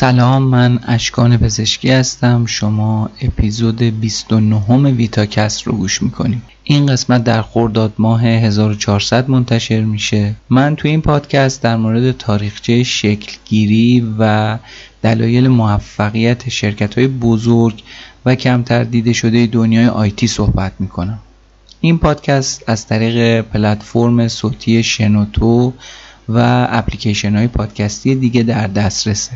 سلام من اشکان پزشکی هستم. شما اپیزود 29 ویتاکست رو گوش می‌کنیم. این قسمت در خرداد ماه 1400 منتشر میشه. من تو این پادکست در مورد تاریخچه شکلگیری و دلایل موفقیت شرکت های بزرگ و کمتر دیده شده دنیای آیتی صحبت می‌کنم. این پادکست از طریق پلتفرم صوتی شنوتو و اپلیکیشن های پادکستی دیگه در دسترسه.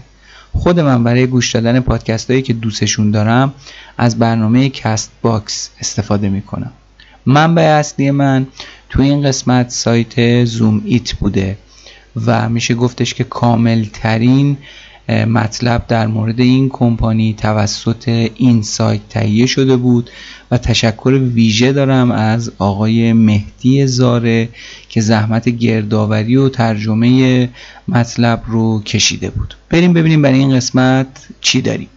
خود من برای گوش دادن پادکست هایی که دوستشون دارم از برنامه کست باکس استفاده می‌کنم. منبع اصلی من تو این قسمت سایت زوم ایت بوده و میشه گفتش که کامل ترین مطلب در مورد این کمپانی توسط این سایت تهیه شده بود و تشکر ویژه دارم از آقای مهدی زارع که زحمت گردآوری و ترجمه مطلب رو کشیده بود. بریم ببینیم برای این قسمت چی داریم.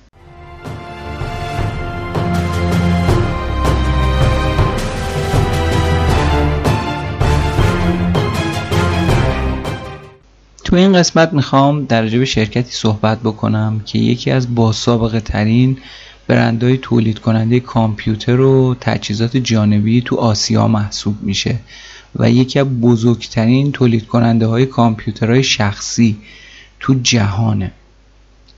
تو این قسمت می‌خوام در به شرکتی صحبت بکنم که یکی از باسابقه ترین برندهای تولید کننده کامپیوتر و تجهیزات جانبی تو آسیا محسوب میشه و یکی از بزرگترین تولید کننده های کامپیوترهای شخصی تو جهانه.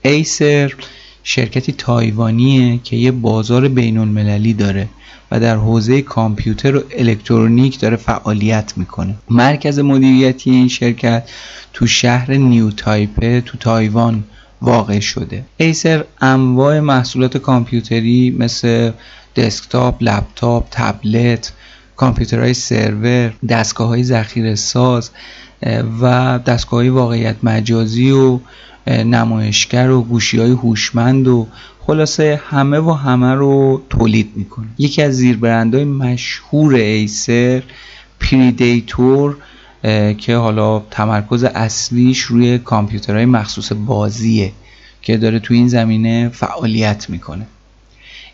ایسر شرکتی تایوانیه که یه بازار بین المللی داره و در حوزه کامپیوتر و الکترونیک داره فعالیت می‌کنه. مرکز مدیریتی این شرکت تو شهر نیو تایپه تو تایوان واقع شده. ایسر انواع محصولات کامپیوتری مثل دسکتاپ، لپتاپ، تبلت، کامپیوترهای سرور، دستگاه های ذخیره ساز و دستگاه های واقعیت مجازی و نمایشگر و گوشی های هوشمند و خلاصه همه و همه رو تولید می‌کنه. یکی از زیربرندهای مشهور ایسر Predator که حالا تمرکز اصلیش روی کامپیوترهای مخصوص بازیه که داره تو این زمینه فعالیت می‌کنه.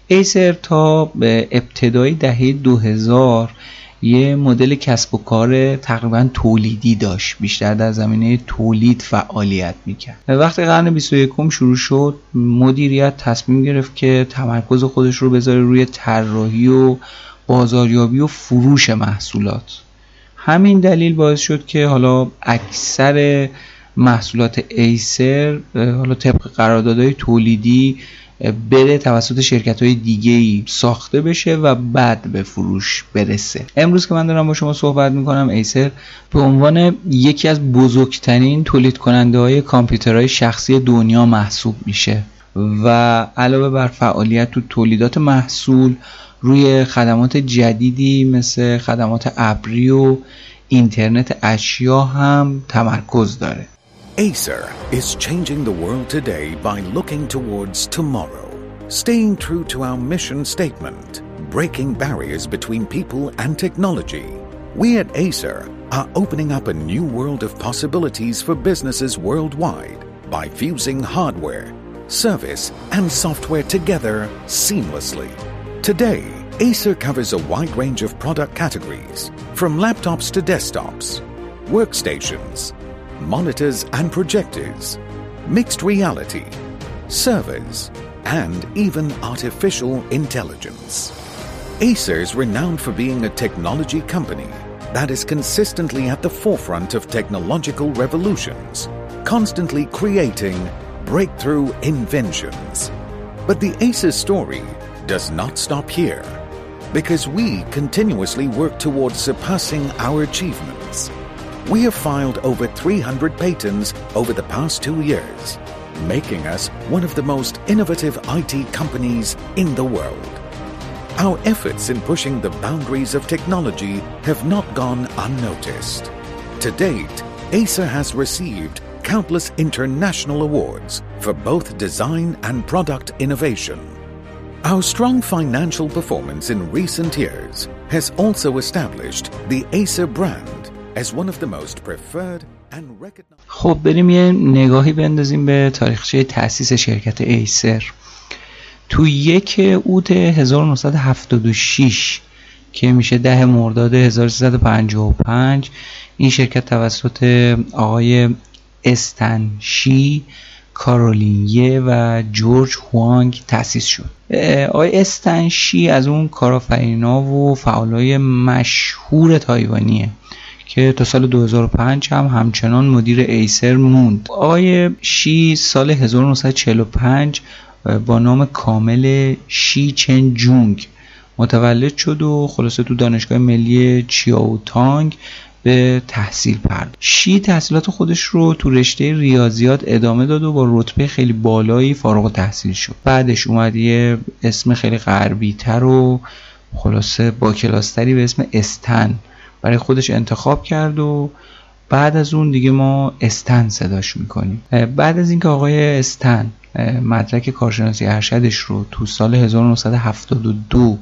ایسر تا به ابتدای دهه 2000 یه مدل کسب و کار تقریبا تولیدی داشت بیشتر در زمینه تولید فعالیت می‌کرد. وقتی قرن 21 شروع شد مدیریت تصمیم گرفت که تمرکز خودش رو بذاره روی طراحی و بازاریابی و فروش محصولات. همین دلیل باعث شد که حالا اکثر محصولات ایسر حالا طبق قراردادهای تولیدی بره توسط شرکت های دیگه ای ساخته بشه و بعد به فروش برسه. امروز که من دارم با شما صحبت می‌کنم ایسر به عنوان یکی از بزرگترین تولید کننده های کامپیوترهای شخصی دنیا محسوب میشه و علاوه بر فعالیت تو تولیدات محصول روی خدمات جدیدی مثل خدمات ابری و اینترنت اشیا هم تمرکز داره. Acer is changing the world today by looking towards tomorrow, staying true to our mission statement, breaking barriers between people and technology. We at Acer are opening up a new world of possibilities for businesses worldwide by fusing hardware, service, and software together seamlessly. Today, Acer covers a wide range of product categories, from laptops to desktops, workstations, monitors and projectors, mixed reality, servers, and even artificial intelligence. Acer is renowned for being a technology company that is consistently at the forefront of technological revolutions, constantly creating breakthrough inventions. But the Acer story does not stop here because we continuously work towards surpassing our achievements. We have filed over 300 patents over the past two years, making us one of the most innovative IT companies in the world. Our efforts in pushing the boundaries of technology have not gone unnoticed. To date, Acer has received countless international awards for both design and product innovation. Our strong financial performance in recent years has also established the Acer brand خب بریم یه نگاهی بندازیم به تاریخچه تأسیس شرکت ایسر تو یک اوت 1976 که میشه ده مرداد 1355 این شرکت توسط آقای استنشی کارولینیه و جورج هوانگ تأسیس شد. آقای استنشی از اون کارآفرینا و فعالای مشهور تایوانیه. که تا سال 2005 هم همچنان مدیر ایسر موند. آقای شی سال 1945 با نام کامل شی چن جونگ متولد شد و خلاصه تو دانشگاه ملی چیاوتانگ به تحصیل پرد شی تحصیلات خودش رو تو رشته ریاضیات ادامه داد و با رتبه خیلی بالایی فارغ تحصیل شد. بعدش اومد یه اسم خیلی غربی تر و خلاصه با کلاستری به اسم استن برای خودش انتخاب کرد و بعد از اون دیگه ما استن صداش می‌کنیم. بعد از اینکه آقای استن مدرک کارشناسی ارشدش رو تو سال 1972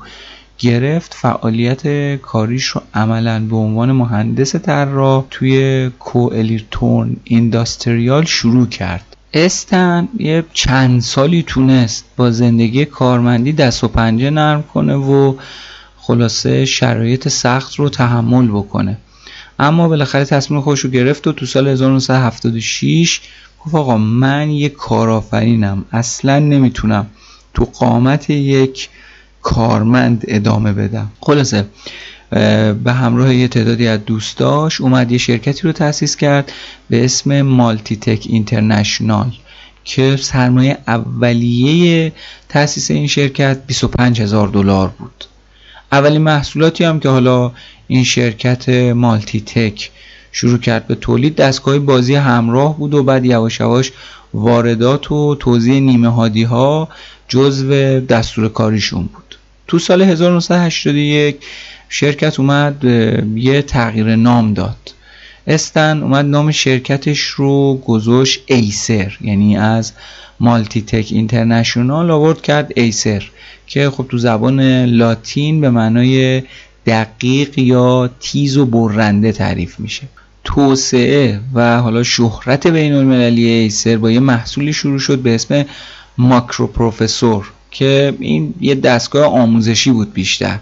گرفت فعالیت کاریش رو عملا به عنوان مهندس طراح توی کوئلیرتون اینداستریال شروع کرد. استن یه چند سالی تونست با زندگی کارمندی دست و پنجه نرم کنه و خلاصه شرایط سخت رو تحمل بکنه. اما بالاخره تصمیم خودش رو گرفت و تو سال 1976 گفت آقا من یه کارآفرینم. اصلا نمی‌تونم تو قامت یک کارمند ادامه بدم. خلاصه به همراه یه تعدادی از دوستاش اومد یه شرکتی رو تأسیس کرد به اسم مالتی تک اینترنشنال که سرمایه اولیه تأسیس این شرکت 25 هزار دلار بود. اولین محصولاتی هم که حالا این شرکت مالتی تک شروع کرد به تولید دستگاه بازی همراه بود و بعد یواش یواش واردات و توزیع نیمه هادی ها جزو دستور کاریشون بود. تو سال 1981 شرکت اومد یه تغییر نام داد. استن اومد نام شرکتش رو گذاشت ایسر یعنی از مالتی تک اینترنشنال آورد کرد ایسر که خب تو زبان لاتین به معنای دقیق یا تیز و برنده تعریف میشه. توسعه و حالا شهرت بین المللی ایسر با یه محصولی شروع شد به اسم ماکرو پروفسور که این یه دستگاه آموزشی بود بیشتر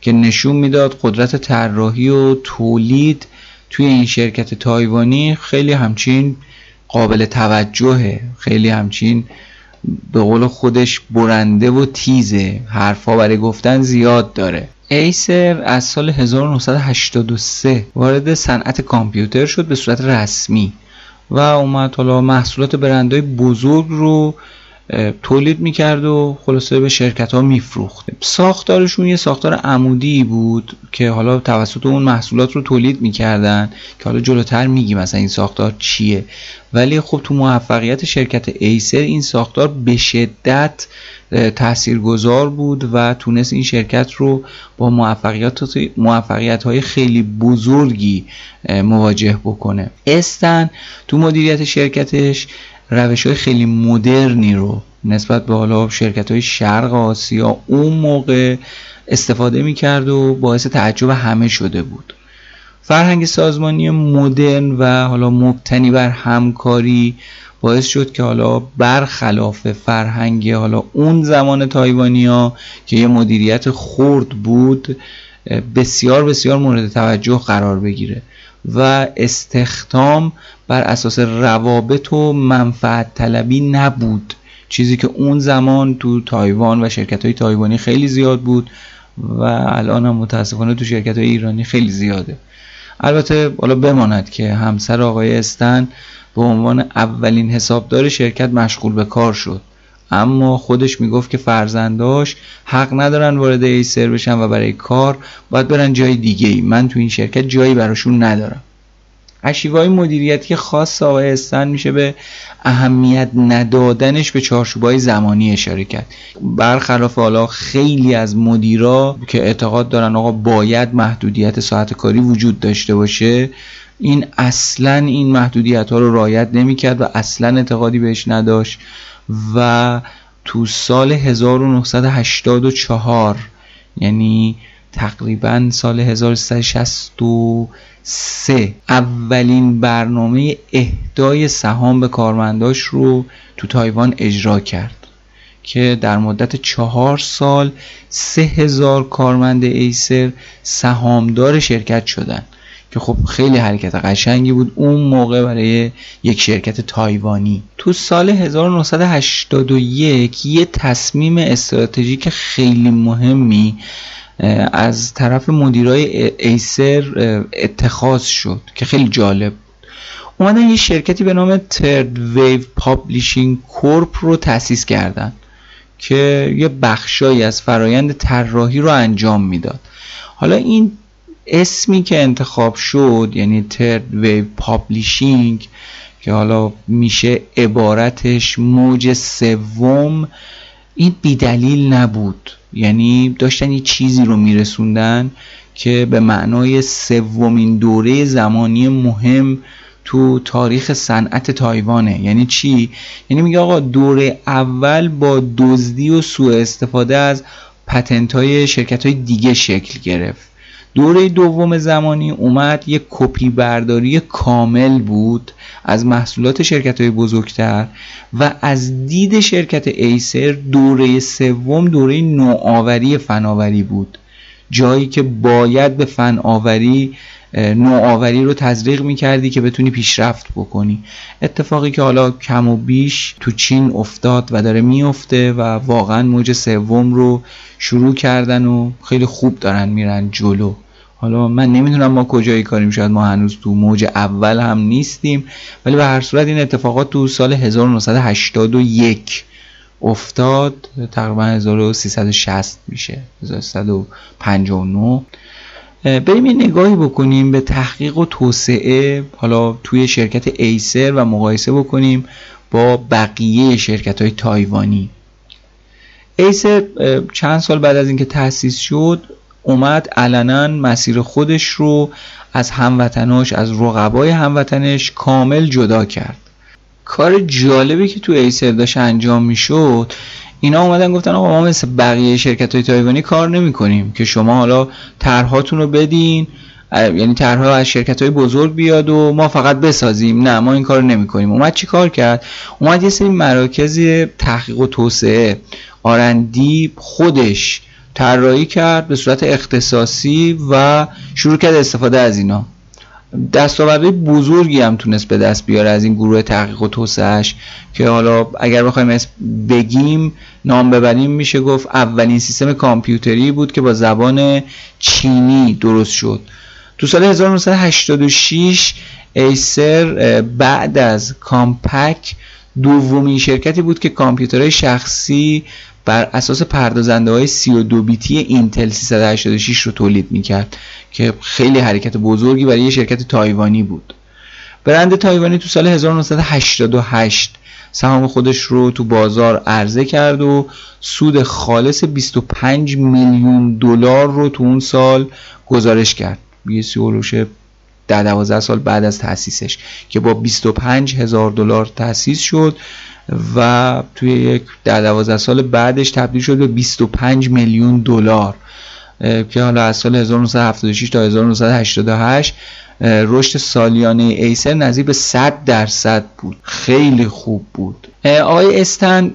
که نشون می‌داد قدرت طراحی و تولید توی این شرکت تایوانی خیلی همچین قابل توجهه خیلی همچین به قول خودش برنده و تیزه. حرفا برای گفتن زیاد داره. ایسر از سال 1983 وارد صنعت کامپیوتر شد به صورت رسمی و اومد حالا محصولات برندهای بزرگ رو تولید می‌کرد و خلاصه به شرکت ها میفروخت. ساختارشون یه ساختار عمودی بود که حالا توسط اون محصولات رو تولید می‌کردن که حالا جلوتر میگیم مثلا این ساختار چیه. ولی خب تو موفقیت شرکت ایسر این ساختار به شدت تاثیرگذار بود و تونست این شرکت رو با موفقیت, موفقیت های خیلی بزرگی مواجه بکنه. استن تو مدیریت شرکتش روش های خیلی مدرنی رو نسبت به حالا شرکت های شرق آسیا اون موقع استفاده می‌کرد و باعث تعجب همه شده بود. فرهنگ سازمانی مدرن و حالا مبتنی بر همکاری باعث شد که حالا برخلاف فرهنگ حالا اون زمان تایوانیا که یه مدیریت خرد بود بسیار بسیار مورد توجه قرار بگیره. و استخدام بر اساس روابط و منفعت طلبی نبود. چیزی که اون زمان تو تایوان و شرکت های تایوانی خیلی زیاد بود و الان هم متاسفانه تو شرکت های ایرانی خیلی زیاده. البته حالا بماند که همسر آقای استن به عنوان اولین حسابدار شرکت مشغول به کار شد. اما خودش می‌گفت که فرزنداش حق ندارن وارد ایسر بشن و برای کار باید برن جای دیگه ای من تو این شرکت جایی براشون ندارم. اشیوهای مدیریتی خاص آقای استن میشه به اهمیت ندادنش به چارچوبای زمانی اشاره کرد. برخلاف حالا خیلی از مدیرا که اعتقاد دارن آقا باید محدودیت ساعت کاری وجود داشته باشه این اصلا این محدودیت ها رو رایت نمی‌کرد و اصلا اعتقادی بهش نداشت. و تو سال 1984 یعنی تقریبا سال 1363 اولین برنامه اهدای سهام به کارمنداش رو تو تایوان اجرا کرد که در مدت چهار سال سه هزار کارمند ایسر سهامدار شرکت شدن. که خب خیلی حرکت قشنگی بود. اون موقع برای یک شرکت تایوانی. تو سال 1981 یه تصمیم استراتژیک خیلی مهمی از طرف مدیرای ایسر اتخاذ شد که خیلی جالب بود. اومدن یه شرکتی به نام Third Wave Publishing Corp رو تأسیس کردن که یه بخشایی از فرایند طراحی رو انجام می‌داد. حالا این اسمی که انتخاب شد یعنی Third Wave Publishing که حالا میشه عبارتش موج سوم این بی دلیل نبود. یعنی داشتن یه چیزی رو میرسوندن که به معنای سومین دوره زمانی مهم تو تاریخ صنعت تایوانه. یعنی چی؟ یعنی میگه آقا دوره اول با دزدی و سوء استفاده از پتنت های شرکت های دیگه شکل گرفت. دوره دوم زمانی اومد یک کپی برداری کامل بود از محصولات شرکت های بزرگتر و از دید شرکت ایسر دوره سوم دوره نوآوری فناوری بود. جایی که باید به فناوری نوآوری رو تزریق می‌کردی که بتونی پیشرفت بکنی. اتفاقی که حالا کم و بیش تو چین افتاد و داره میفته و واقعا موج سوم رو شروع کردن و خیلی خوب دارن میرن جلو. حالا من نمی‌دونم ما کجایی کاریم شاید ما هنوز تو موج اول هم نیستیم ولی به هر صورت این اتفاقات تو سال 1981 افتاد. تقریبا 1360 میشه 1359 بریم یه نگاهی بکنیم به تحقیق و توسعه حالا توی شرکت ایسر و مقایسه بکنیم با بقیه شرکت های تایوانی. ایسر چند سال بعد از اینکه تأسیس شد اومد علنا مسیر خودش رو از هموطناش از رقبای هموطنش کامل جدا کرد. کار جالبی که تو ایسر داشت انجام می‌شد اینا اومدن گفتن آقا ما مثل بقیه شرکت های تایوانی کار نمی کنیم که شما حالا طرحاتون رو بدین یعنی طرحها از شرکت های بزرگ بیاد و ما فقط بسازیم. نه ما این کار نمی کنیم اومد چی کار کرد؟ اومد یه سری مراکز تحقیق و توسعه. آرندی خودش طراحی کرد به صورت اختصاصی و شروع کرد استفاده از اینا. دستاوردهای بزرگی هم تونست به دست بیاره از این گروه تحقیق و توسعهش که حالا اگر بخوایم اسم بگیم نام ببریم میشه گفت اولین سیستم کامپیوتری بود که با زبان چینی درست شد. تو سال 1986 ایسر بعد از کامپک دومین شرکتی بود که کامپیوترهای شخصی بر اساس پردازنده های 32 بیتی اینتل 386 رو تولید می‌کرد که خیلی حرکت بزرگی برای یه شرکت تایوانی بود. برند تایوانی تو سال 1988 سهام خودش رو تو بازار عرضه کرد و سود خالص 25 میلیون دلار رو تو اون سال گزارش کرد. یه سیولوش در 12 سال بعد از تاسیسش که با 25 هزار دلار تاسیس شد. و توی یک در 12 سال بعدش تبدیل شد به 25 میلیون دلار که حالا از سال 1976 تا 1988 رشد سالیانه ایسر نزدیک به 100 درصد بود. خیلی خوب بود. آقای استن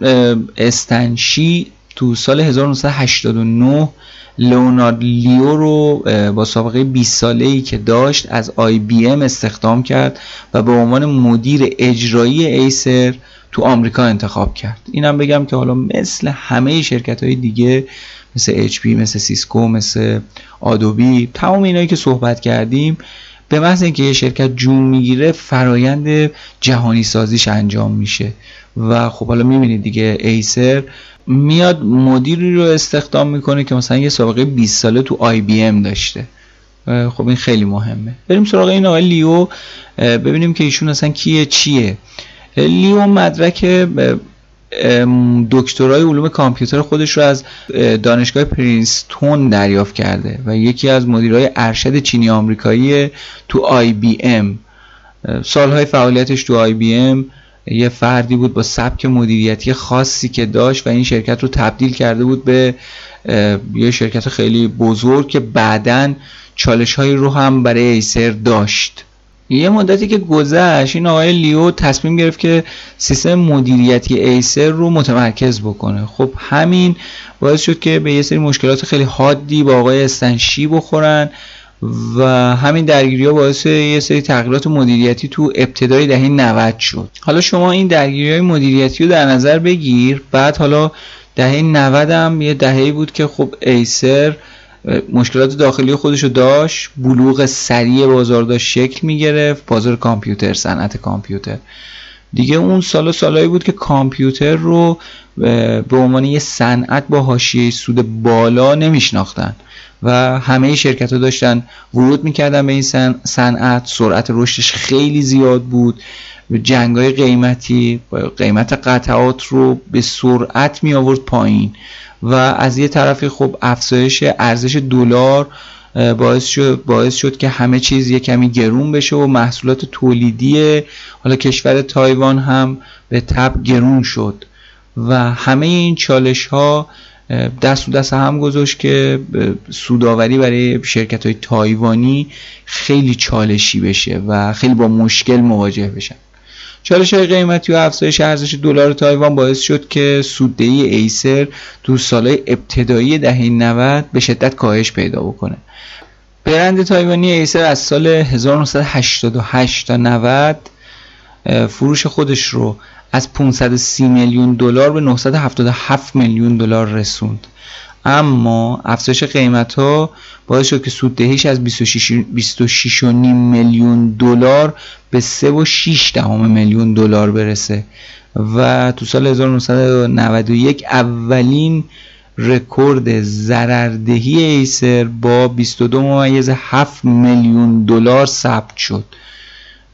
استن شی تو سال 1989 لئونارد لیو رو با سابقه 20 ساله ای که داشت از آی بی ام استخدام کرد و به عنوان مدیر اجرایی ایسر تو آمریکا انتخاب کرد. اینم بگم که حالا مثل همه شرکت های دیگه مثل اچ پی مثل سیسکو مثل آدوبی تمام اینایی که صحبت کردیم به محض اینکه یه شرکت جون می‌گیره فرایند جهانی سازیش انجام میشه. و خب حالا می‌بینید دیگه ایسر میاد مدیری رو استخدام می‌کنه که مثلا یه سابقه 20 ساله تو آی بی ام داشته. خب این خیلی مهمه. بریم سراغ این آقای لیو. ببینیم که ایشون اصلا کیه چیه. لیو مدرک دکترای علوم کامپیوتر خودش رو از دانشگاه پرینستون دریافت کرده و یکی از مدیرای ارشد چینی آمریکایی تو آی بی ام. سالهای فعالیتش تو آی بی ام یه فردی بود با سبک مدیریتی خاصی که داشت و این شرکت رو تبدیل کرده بود به یه شرکت خیلی بزرگ که بعدا چالش هایی رو هم برای ایسر داشت. یه مدتی که گذشت این آقای لیو تصمیم گرفت که سیستم مدیریتی ایسر رو متمرکز بکنه. خب همین باعث شد که به یه سری مشکلات خیلی حادی با آقای استنشی بخورن و همین درگیری ها باعث یه سری تغییرات مدیریتی تو ابتدای دهه 90 شد. حالا شما این درگیری های مدیریتی رو در نظر بگیر. بعد حالا دهه 90 هم یه دهه‌ای بود که خب ایسر مشکلات داخلی خودشو داشت بلوغ سریع بازار داشت شکل می‌گرفت بازار کامپیوتر صنعت کامپیوتر. دیگه اون سال و سالایی بود که کامپیوتر رو به عنوان یه صنعت با حاشیه سود بالا نمیشناختن و همه شرکت ها داشتن ورود می‌کردن به این صنعت. سرعت رشدش خیلی زیاد بود. جنگ های قیمتی قیمت قطعات رو به سرعت می آورد پایین. و از یه طرفی خب افزایش ارزش دلار باعث شد, باعث شد که همه چیز یه کمی گرون بشه و محصولات تولیدی حالا کشور تایوان هم به تب گرون شد. و همه این چالش ها دست و دست هم گذاشت که سوداوری برای شرکت های تایوانی خیلی چالشی بشه و خیلی با مشکل مواجه بشن. چالش های قیمتی و افزایش ارزش دلار تایوان باعث شد که سوددهی ایسر تو سالهای ابتدایی دهه 90 به شدت کاهش پیدا بکنه. برند تایوانی ایسر از سال 1988 تا 90 فروش خودش رو از 530 میلیون دلار به 977 میلیون دلار رسوند. اما افزایش قیمت ها باعث شد که سوددهیش از 26 میلیون دلار به 3.6 دهم میلیون دلار برسه. و تو سال 1991 اولین رکورد ضرردهی ایسر با 22 ممیز 7 میلیون دلار ثبت شد.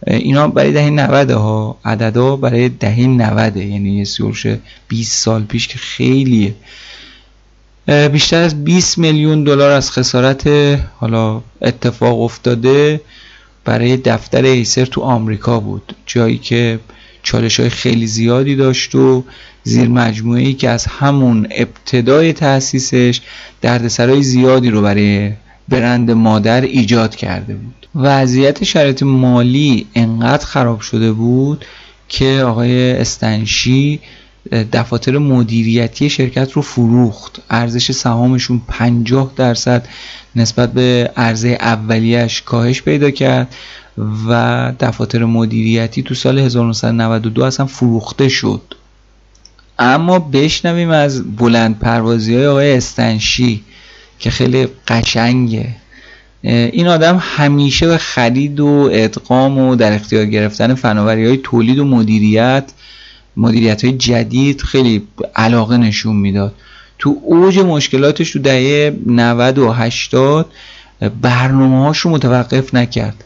اینا برای دهه 90 ها عددا برای دهه 90 یعنی یه سیورش 20 سال پیش که خیلیه. بیشتر از 20 میلیون دلار از خسارت حالا اتفاق افتاده برای دفتر ایسر تو آمریکا بود. جایی که چالش های خیلی زیادی داشت و زیر مجموعه ای که از همون ابتدای تأسیسش دردسرای زیادی رو برای برند مادر ایجاد کرده بود. وضعیت شرایط مالی انقدر خراب شده بود که آقای استنشی دفاتر مدیریتی شرکت رو فروخت. ارزش سهامشون 50 درصد نسبت به عرضه اولیش کاهش پیدا کرد و دفاتر مدیریتی تو سال 1992 اصلا فروخته شد. اما بشنویم از بلند پروازی های آقای استنشی که خیلی قشنگه. این آدم همیشه به خرید و ادغام و در اختیار گرفتن فناوری های تولید و مدیریت مدیریت های جدید خیلی علاقه نشون می‌داد. تو اوج مشکلاتش تو دهه 90 و 80 برنامه هاش رو متوقف نکرد.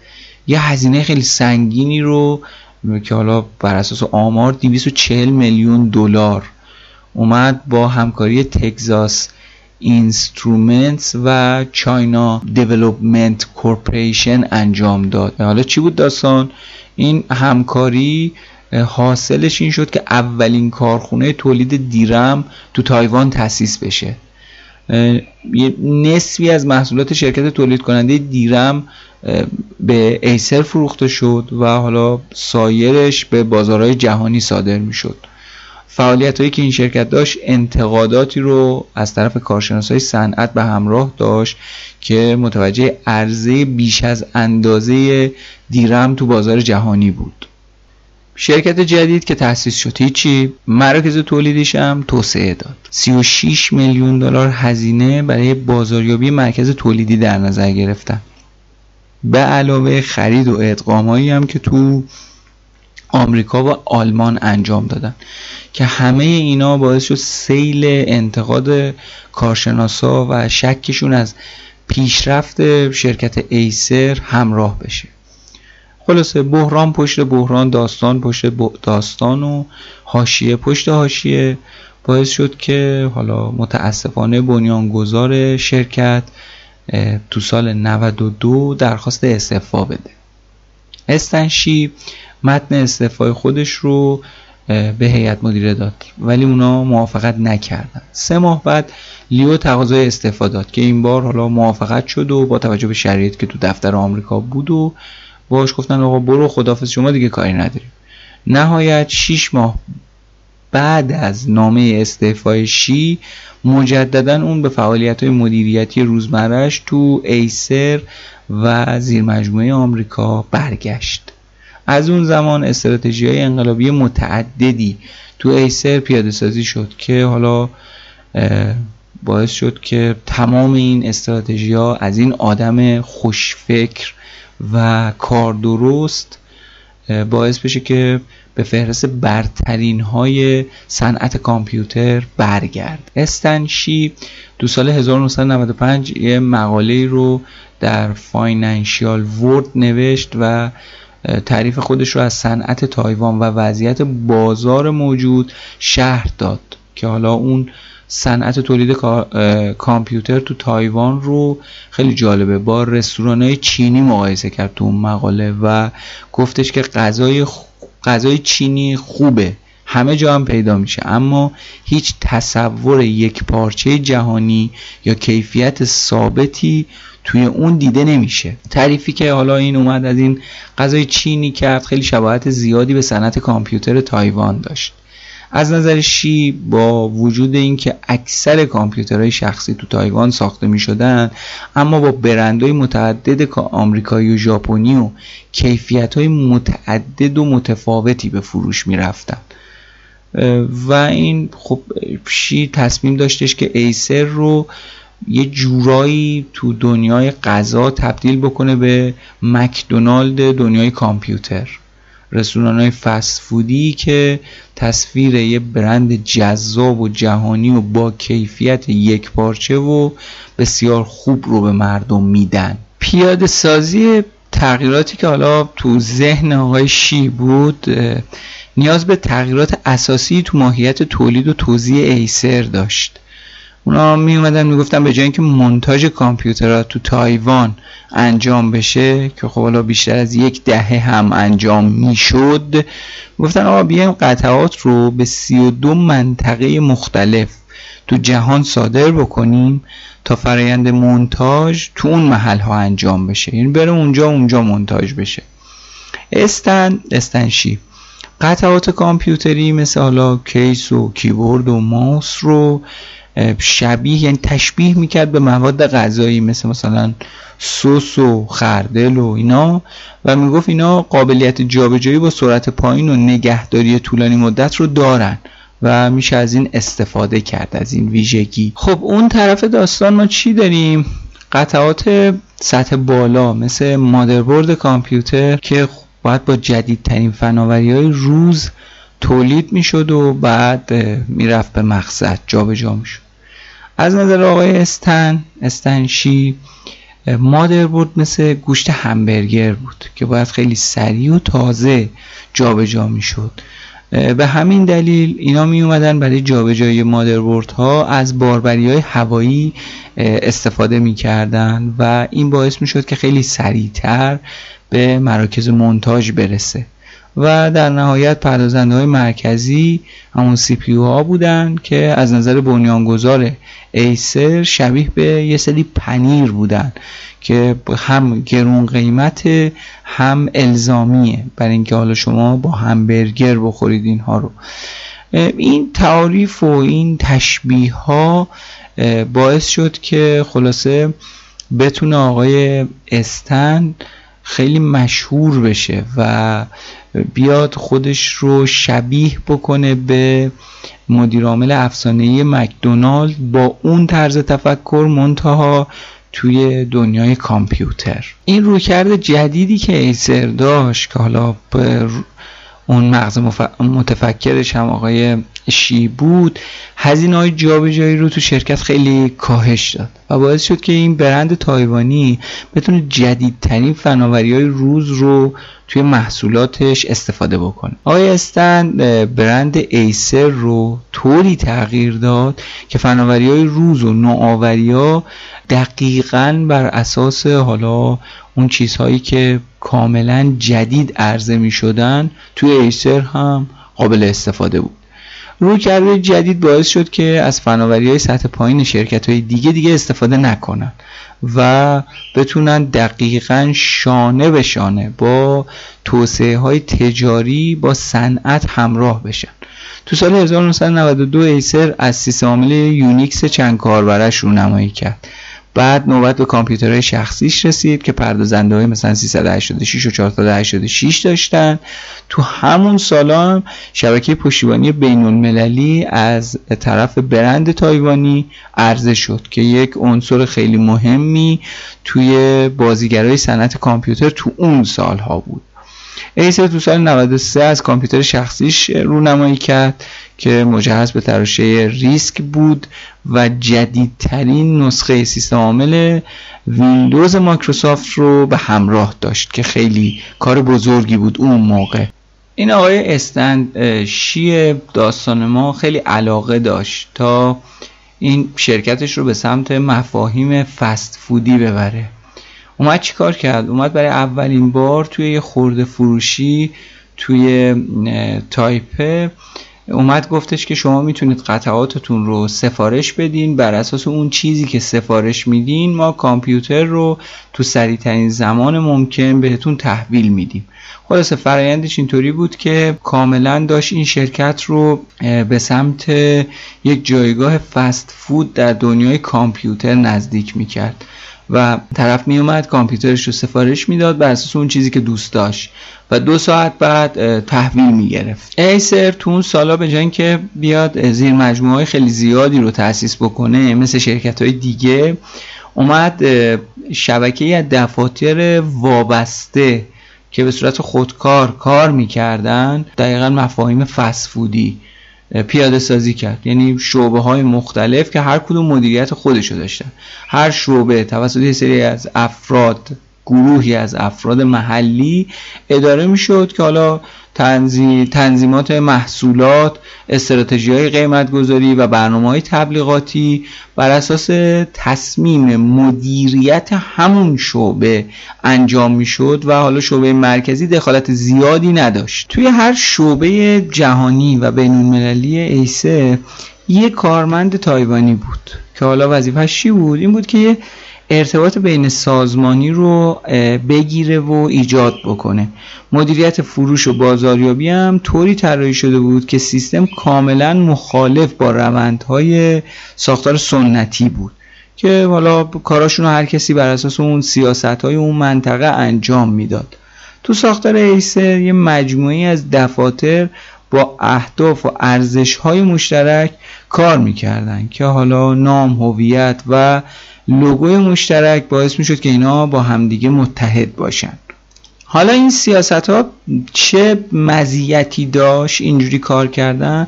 یه هزینه خیلی سنگینی رو که حالا بر اساس آمار 240 میلیون دلار اومد با همکاری Texas Instruments و China Development Corporation انجام داد. حالا چی بود داستان؟ این همکاری حاصلش این شد که اولین کارخونه تولید DRAM تو تایوان تأسیس بشه. نصفی از محصولات شرکت تولید کننده DRAM به ایسر فروخته شد و حالا سایرش به بازارهای جهانی صادر می شد فعالیت هایی که این شرکت داشت انتقاداتی رو از طرف کارشناس های صنعت به همراه داشت که متوجه عرضه بیش از اندازه دیرم تو بازار جهانی بود. شرکت جدید که تأسیس شد هیچی؟ مراکز تولیدیش هم توسعه داد. 36 میلیون دلار هزینه برای بازاریابی مرکز تولیدی در نظر گرفتن. به علاوه خرید و ادغامایی هم که تو آمریکا و آلمان انجام دادن. که همه اینا باعث شد سیل انتقاد کارشناسا و شکشون از پیشرفت شرکت ایسر همراه بشه. خلاصه بحران پشت بحران داستان پشت داستان و حاشیه پشت حاشیه. باعث شد که حالا متاسفانه بنیانگذار شرکت تو سال 92 درخواست استعفا بده. استنشی متن استعفای خودش رو به هیئت مدیره داد. ولی اونا موافقت نکردن. سه ماه بعد لیو تقاضای استعفا داد که این بار حالا موافقت شد و با توجه به شرایط که تو دفتر آمریکا بود و باش گفتن آقا برو خدافظ شما دیگه کاری نداریم. نهایت 6 ماه بعد از نامه استعفای شی مجددا اون به فعالیت های مدیریتی روزمرش تو ایسر و زیر مجموعه آمریکا برگشت. از اون زمان استراتژی های انقلابی متعددی تو ایسر پیاده سازی شد که حالا باعث شد که تمام این استراتژی ها از این آدم خوشفکر و کار درست باعث بشه که به فهرست برترین های صنعت کامپیوتر برگرد. استنشی تو سال 1995 یه مقاله رو در Financial World نوشت و تعریف خودش رو از صنعت تایوان و وضعیت بازار موجود شرح داد که حالا اون صنعت تولید کامپیوتر تو تایوان رو خیلی جالبه. با رستوران چینی مقایسه کرد تو اون مقاله و گفتش که غذای غذای چینی خوبه. همه جا هم پیدا میشه. اما هیچ تصور یک پارچه جهانی یا کیفیت ثابتی توی اون دیده نمیشه. تعریفی که حالا این اومد از این غذای چینی کرد خیلی شباهت زیادی به صنعت کامپیوتر تایوان داشت. از نظر شی با وجود اینکه اکثر کامپیوترهای شخصی تو تایوان ساخته می شدن اما با برندهای متعدد آمریکایی و ژاپنی و کیفیت های متعدد و متفاوتی به فروش می رفتن و این خب شی تصمیم داشتش که ایسر رو یه جورایی تو دنیای غذا تبدیل بکنه به مکدونالد دنیای کامپیوتر. رستوران های فست فودی که تصویر یه برند جذاب و جهانی و با کیفیت یک پارچه و بسیار خوب رو به مردم میدن. پیاده سازی تغییراتی که حالا تو ذهن آقای شی بود نیاز به تغییرات اساسی تو ماهیت تولید و توزیع ایسر داشت. اونا می اومدن می‌گفتن به جای اینکه مونتاژ کامپیوترها تو تایوان انجام بشه که خب حالا بیشتر از یک دهه هم انجام می‌شد گفتن آقا بیایم قطعات رو به 32 منطقه مختلف تو جهان صادر بکنیم تا فرایند مونتاژ تو اون محل ها انجام بشه. یعنی بره اونجا اونجا مونتاژ بشه. استن استن شی قطعات کامپیوتری مثل حالا کیس و کیبورد و ماوس رو شبیه یعنی تشبیه می‌کرد به مواد غذایی مثل مثلا سس و خردل و اینا. و می‌گفت اینا قابلیت جابجایی با سرعت پایین و نگهداری طولانی مدت رو دارن و میشه از این استفاده کرد از این ویژگی. خب اون طرف داستان ما چی داریم؟ قطعات سطح بالا مثل مادربرد کامپیوتر که باید با جدیدترین فناوری های روز تولید می‌شد و بعد می‌رفت به مقصد جابجا می‌شد. از نظر آقای استن استنشی مادر بود مثل گوشت همبرگر بود که باید خیلی سریع و تازه جابجا می‌شد. به همین دلیل اینا می اومدن برای جابجایی مادربرد ها از باربری های هوایی استفاده می‌کردن و این باعث می‌شد که خیلی سریعتر به مراکز منتاج برسه. و در نهایت پردازنده های مرکزی همون سی پی ها بودن که از نظر بنیانگذار ایسر شبیه به یه سری پنیر بودن که هم گرون قیمت هم الزامیه. برای اینکه حالا شما با همبرگر بخورید اینها رو. این تعاریف و این تشبیه ها باعث شد که خلاصه بتونه آقای استن خیلی مشهور بشه و بیاد خودش رو شبیه بکنه به مدیرعامل افسانه‌ای مکدونالد با اون طرز تفکر منتها توی دنیای کامپیوتر. این رویکرد جدیدی که ایسر داشت که حالا اون مغز متفکرش هم آقای شی بود هزینه های جابجایی رو تو شرکت خیلی کاهش داد و باعث شد که این برند تایوانی بتونه جدیدترین فناوری های روز رو توی محصولاتش استفاده بکنه. آقای استن برند ایسر رو طوری تغییر داد که فناوری های روز و نوآوری ها دقیقا بر اساس حالا اون چیزهایی که کاملا جدید عرضه می شدن توی ایسر هم قابل استفاده بود. روی کرده جدید باعث شد که از فناوری های سطح پایین شرکت های دیگه دیگه استفاده نکنن و بتونن دقیقا شانه به شانه با توسعه های تجاری با صنعت همراه بشن. تو سال 1992 ایسر از سیستم عامل یونیکس چند کاربرش رونمایی کرد. بعد نوبت به کامپیوترهای شخصیش رسید که پردازنده های مثلا 386 و 486 داشتن. تو همون سالا شبکه پشتیبانی بین المللی از طرف برند تایوانی عرضه شد که یک عنصر خیلی مهمی توی بازیگرای صنعت کامپیوتر تو اون سالها بود. ایسر تو سال 93 از کامپیوتر شخصیش رونمایی کرد. که مجهز به تراشه ریسک بود و جدیدترین نسخه سیستم عامل ویندوز مایکروسافت رو به همراه داشت که خیلی کار بزرگی بود اون موقع. این آقای استند شی داستان ما خیلی علاقه داشت تا این شرکتش رو به سمت مفاهیم فست فودی ببره. اومد چیکار کرد؟ اومد برای اولین بار توی یه خورده فروشی توی تایپه اومد گفتش که شما می‌تونید قطعاتتون رو سفارش بدین. بر اساس اون چیزی که سفارش میدین ما کامپیوتر رو تو سریعترین زمان ممکن بهتون تحویل میدیم. خلاصه فرایندش اینطوری بود که کاملا داشت این شرکت رو به سمت یک جایگاه فست فود در دنیای کامپیوتر نزدیک می‌کرد. و طرف می اومد کامپیوترش رو سفارش می‌داد بر اساس اون چیزی که دوست داشت. و دو ساعت بعد تحویل می گرفت ایسر تو اون سالا به جای که بیاد زیر مجموعه خیلی زیادی رو تأسیس بکنه مثل شرکت های دیگه اومد شبکه از دفاتر وابسته که به صورت خودکار کار می‌کردن دقیقا مفاهیم فسفودی پیاده سازی کرد. یعنی شعبه های مختلف که هر کدوم مدیریت خودشو داشتن. هر شعبه توسط سری از افراد گروهی از افراد محلی اداره می‌شد که حالا تنظیم، تنظیمات محصولات استراتژی های قیمت گذاری و برنامه های تبلیغاتی بر اساس تصمیم مدیریت همون شعبه انجام می‌شد و حالا شعبه مرکزی دخالت زیادی نداشت. توی هر شعبه جهانی و بین المللی ایسه یه کارمند تایوانی بود که حالا وظیفه‌اش چی بود؟ این بود که ارتباط بین سازمانی رو بگیره و ایجاد بکنه. مدیریت فروش و بازاریابی هم طوری طراحی شده بود که سیستم کاملا مخالف با روندهای ساختار سنتی بود. که حالا کاراشون رو هر کسی بر اساس اون سیاست های اون منطقه انجام می‌داد. تو ساختار ایسر یه مجموعی از دفاتر با اهداف و ارزش های مشترک کار می‌کردن که حالا نام هویت و لوگوی مشترک باعث می‌شد که اینا با همدیگه متحد باشن. حالا این سیاست ها چه مزیتی داشت اینجوری کار کردن؟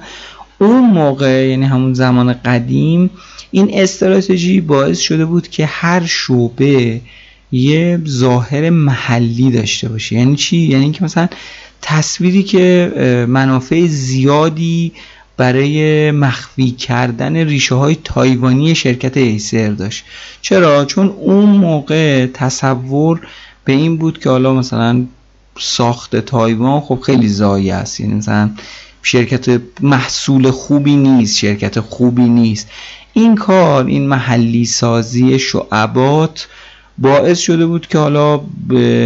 اون موقع یعنی همون زمان قدیم این استراتژی باعث شده بود که هر شعبه یه ظاهر محلی داشته باشه. یعنی چی؟ یعنی اینکه مثلا تصویری که منافع زیادی برای مخفی کردن ریشه های تایوانی شرکت ایسر داشت. چرا؟ چون اون موقع تصور به این بود که حالا مثلا ساخت تایوان خب خیلی زایی است. یعنی مثلا شرکت محصول خوبی نیست شرکت خوبی نیست. این کار این محلی سازی شعبات باعث شده بود که حالا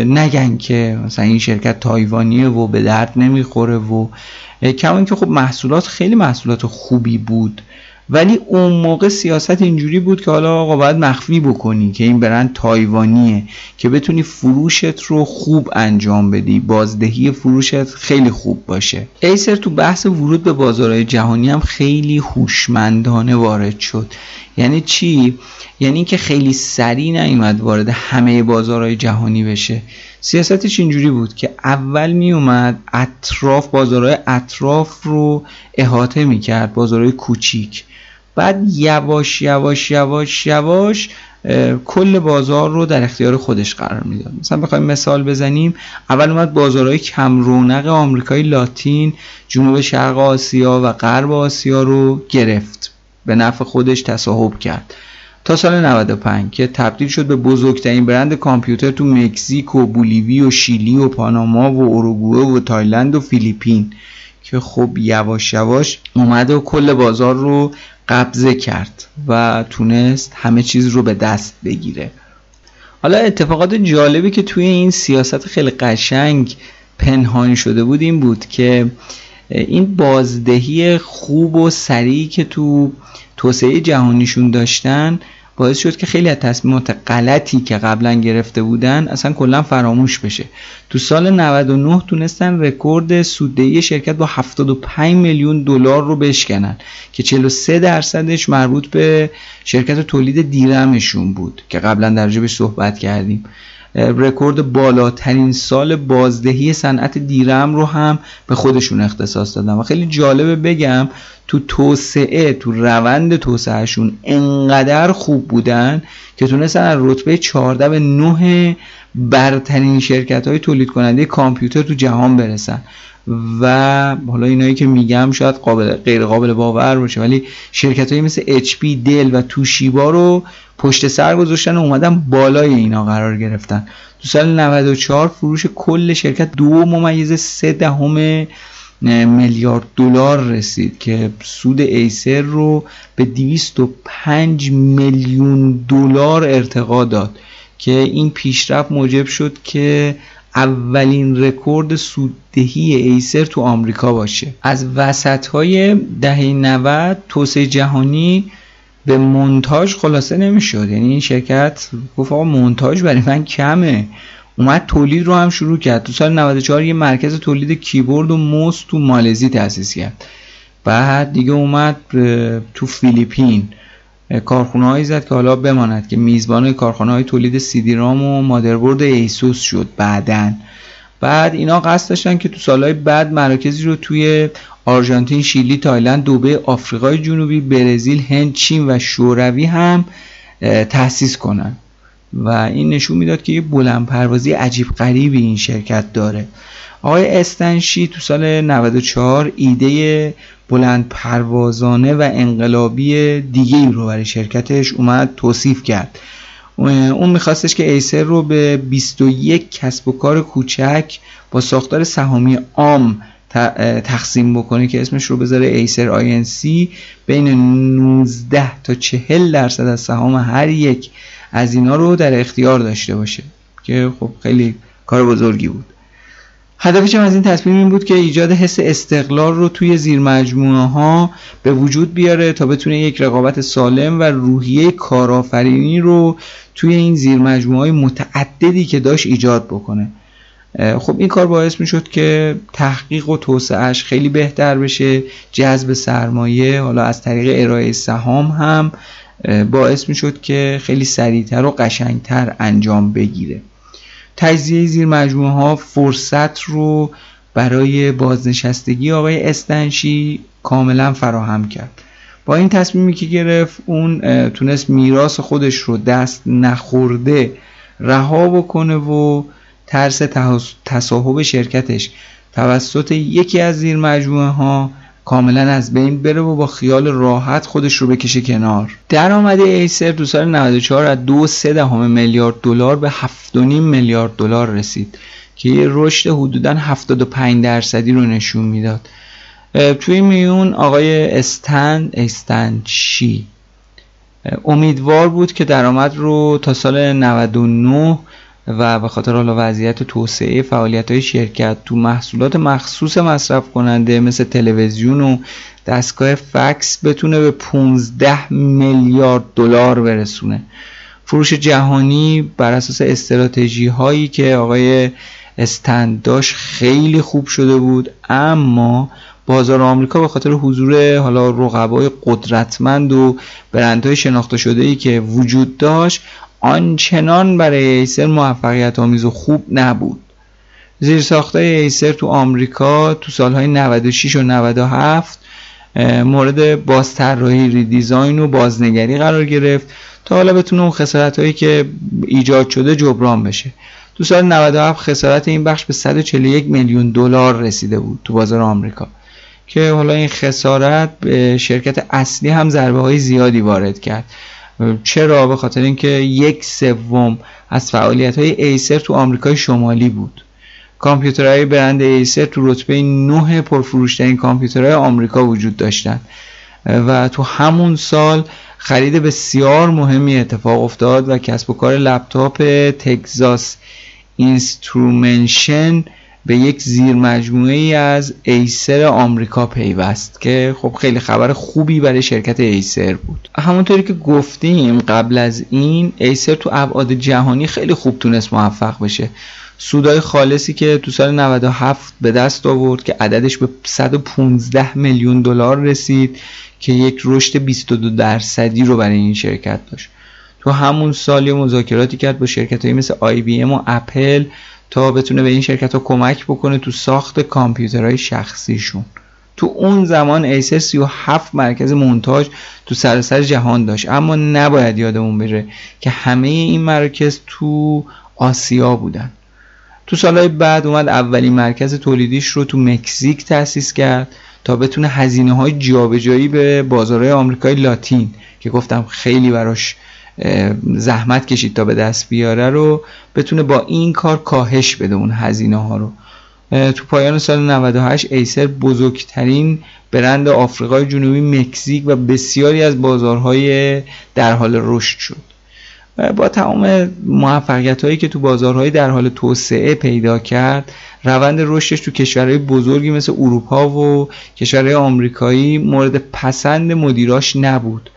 نگن که مثلا این شرکت تایوانیه و به درد نمی‌خوره و کما که خب محصولات خیلی محصولات خوبی بود. ولی اون موقع سیاست اینجوری بود که حالا آقا باید مخفی بکنی که این برند تایوانیه که بتونی فروشت رو خوب انجام بدی بازدهی فروشت خیلی خوب باشه. ایسر تو بحث ورود به بازارهای جهانی هم خیلی هوشمندانه وارد شد. یعنی چی؟ یعنی اینکه خیلی سریع نیومد وارد همه بازارهای جهانی بشه. سیاستش اینجوری بود که اول می اومد اطراف بازارهای اطراف رو احاطه می کرد بازارهای کوچیک. بعد یواش یواش یواش یواش کل بازار رو در اختیار خودش قرار می‌داد. مثلا بخوایم مثال بزنیم اول اومد بازارهای کم رونق آمریکای لاتین جنوب شرق آسیا و غرب آسیا رو گرفت. به نفع خودش تصاحب کرد. تا سال 95 که تبدیل شد به بزرگترین برند کامپیوتر تو مکزیک و بولیوی و شیلی و پاناما و اروگوئه و تایلند و فیلیپین که خب یواش یواش اومده و کل بازار رو قبضه کرد و تونست همه چیز رو به دست بگیره. حالا اتفاقات جالبی که توی این سیاست خیلی قشنگ پنهان شده بود این بود که این بازدهی خوب و سریعی که تو توسعه جهانیشون داشتن باعث شد که خیلی از تصمیمات غلطی که قبلا گرفته بودن اصلا کلا فراموش بشه. تو سال 99 تونستن رکورد سوددهی شرکت با 75 میلیون دلار رو بشکنن که 43 درصدش مربوط به شرکت تولید دیرمشون بود که قبلا در صحبت کردیم. رکورد بالاترین سال بازدهی صنعت دیرم رو هم به خودشون اختصاص دادن. و خیلی جالبه بگم تو توسعه تو روند توسعهشون انقدر خوب بودن که تونستن از رتبه 14 به 9 برترین شرکت های تولید کننده کامپیوتر تو جهان برسن. و حالا اینایی که میگم شاید قابل غیر قابل باور باشه ولی شرکت های مثل HP دل و توشیبا رو پشت سر گذاشتن و اومدن بالای اینا قرار گرفتن. تو سال 94 فروش کل شرکت دو ممیز سه دهم میلیارد دلار رسید که سود ایسر رو به 205 میلیون دلار ارتقا داد که این پیشرفت موجب شد که اولین رکورد سوددهی ایسر تو آمریکا باشه. از وسط های دهه 90 توسعه جهانی به مونتاژ خلاصه نمی‌شد. یعنی این شرکت گفت آقا مونتاژ برای من کمه. اومد تولید رو هم شروع کرد. تو سال 94 یه مرکز تولید کیبورد و موس تو مالزی تأسیس کرد. بعد دیگه اومد تو فیلیپین. کارخونه زد که حالا بماند که میزبان کارخانه های تولید CD-ROM و مادربرد ایسوس شد بعدا بعد اینا قصد داشتن که تو سالهای بعد مراکزی رو توی آرژانتین، شیلی، تایلند، دوبی، آفریقای جنوبی، برزیل، هند، چین و شوروی هم تأسیس کنن. و این نشون می‌داد که یه بلند پروازی عجیب غریبی این شرکت داره. آقای استنشی تو سال 94 ایده بلند پروازانه و انقلابی دیگه ای رو برای شرکتش اومد توصیف کرد. اون میخواستش که ایسر رو به 21 کسب و کار کوچک با ساختار سهامی عام تقسیم بکنه که اسمش رو بذاره ایسر آینسی بین 19 تا 40 درصد از سهام هر یک از اینا رو در اختیار داشته باشه که خب خیلی کار بزرگی بود. هدفش از این تصمیم این بود که ایجاد حس استقلال رو توی زیر مجموعه ها به وجود بیاره تا بتونه یک رقابت سالم و روحیه کارآفرینی رو توی این زیر مجموعه های متعددی که داشت ایجاد بکنه. خب این کار باعث می شد که تحقیق و توسعهش خیلی بهتر بشه جذب سرمایه حالا از طریق ارائه سهام هم باعث می شد که خیلی سریعتر و قشنگتر انجام بگیره. تجزیه زیر مجموعه ها فرصت رو برای بازنشستگی آقای استنشی کاملا فراهم کرد. با این تصمیمی که گرفت اون تونست میراث خودش رو دست نخورده رها بکنه و ترس تصاحب شرکتش توسط یکی از زیر مجموعه ها کاملا از بین بره و با خیال راحت خودش رو بکشه کنار. درآمد ایسر تو سال 94 از دو سه دهم میلیارد دلار به 7.5 میلیارد دلار رسید که یه رشد حدودا 75 درصدی رو نشون می‌داد. توی میون آقای استن استنشی امیدوار بود که درآمد رو تا سال 99 و به خاطر حالا وضعیت توسعه فعالیت های شرکت تو محصولات مخصوص مصرف کننده مثل تلویزیون و دستگاه فکس بتونه به 15 میلیارد دلار برسونه. فروش جهانی بر اساس استراتژی هایی که آقای استند داشت خیلی خوب شده بود اما بازار آمریکا به خاطر حضور حالا رقبای قدرتمند و برندهای شناخته شده ای که وجود داشت آنچنان برای ایسر موفقیت آمیز و خوب نبود. زیر ساخته ایسر تو آمریکا تو سالهای 96 و 97 مورد بازطراحی ریدیزاین و بازنگری قرار گرفت تا حالا بتونه اون خسارت هایی که ایجاد شده جبران بشه. تو سال 97 خسارت این بخش به 141 میلیون دلار رسیده بود تو بازار آمریکا که حالا این خسارت به شرکت اصلی هم ضربه های زیادی وارد کرد. چرا؟ به خاطر اینکه یک سوم از فعالیت های ایسر تو آمریکای شمالی بود. کامپیوترهای برند ایسر تو رتبه 9 پرفروشترین کامپیوترهای آمریکا وجود داشتن. و تو همون سال خرید بسیار مهمی اتفاق افتاد و کسب و کار لپتاپ Texas Instruments به یک زیر مجموعه ای از ایسر آمریکا پیوست که خب خیلی خبر خوبی برای شرکت ایسر بود. همونطوری که گفتیم قبل از این ایسر تو ابعاد جهانی خیلی خوب تونست موفق بشه. سود خالصی که تو سال 97 به دست آورد که عددش به 115 میلیون دلار رسید که یک رشد 22 درصدی رو برای این شرکت داشت. تو همون سالی مذاکراتی کرد با شرکت مثل آی بی ام و اپل تا بتونه به این شرکت ها کمک بکنه تو ساخت کامپیوترهای شخصیشون. تو اون زمان ایسر 37 مرکز مونتاژ تو سراسر جهان داشت. اما نباید یادمون بره که همه این مراکز تو آسیا بودن. تو سالهای بعد اومد اولین مرکز تولیدیش رو تو مکزیک تأسیس کرد تا بتونه هزینه های جابجایی به بازارهای آمریکای لاتین که گفتم خیلی براش زحمت کشید تا به دست بیاره رو بتونه با این کار کاهش بده اون هزینه ها رو تو پایان سال 98 ایسر بزرگترین برند آفریقای جنوبی مکزیک و بسیاری از بازارهای در حال رشد شد. با تمام موفقیت هایی که تو بازارهای در حال توسعه پیدا کرد روند رشدش تو کشورهای بزرگی مثل اروپا و کشورهای آمریکایی مورد پسند مدیراش نبود.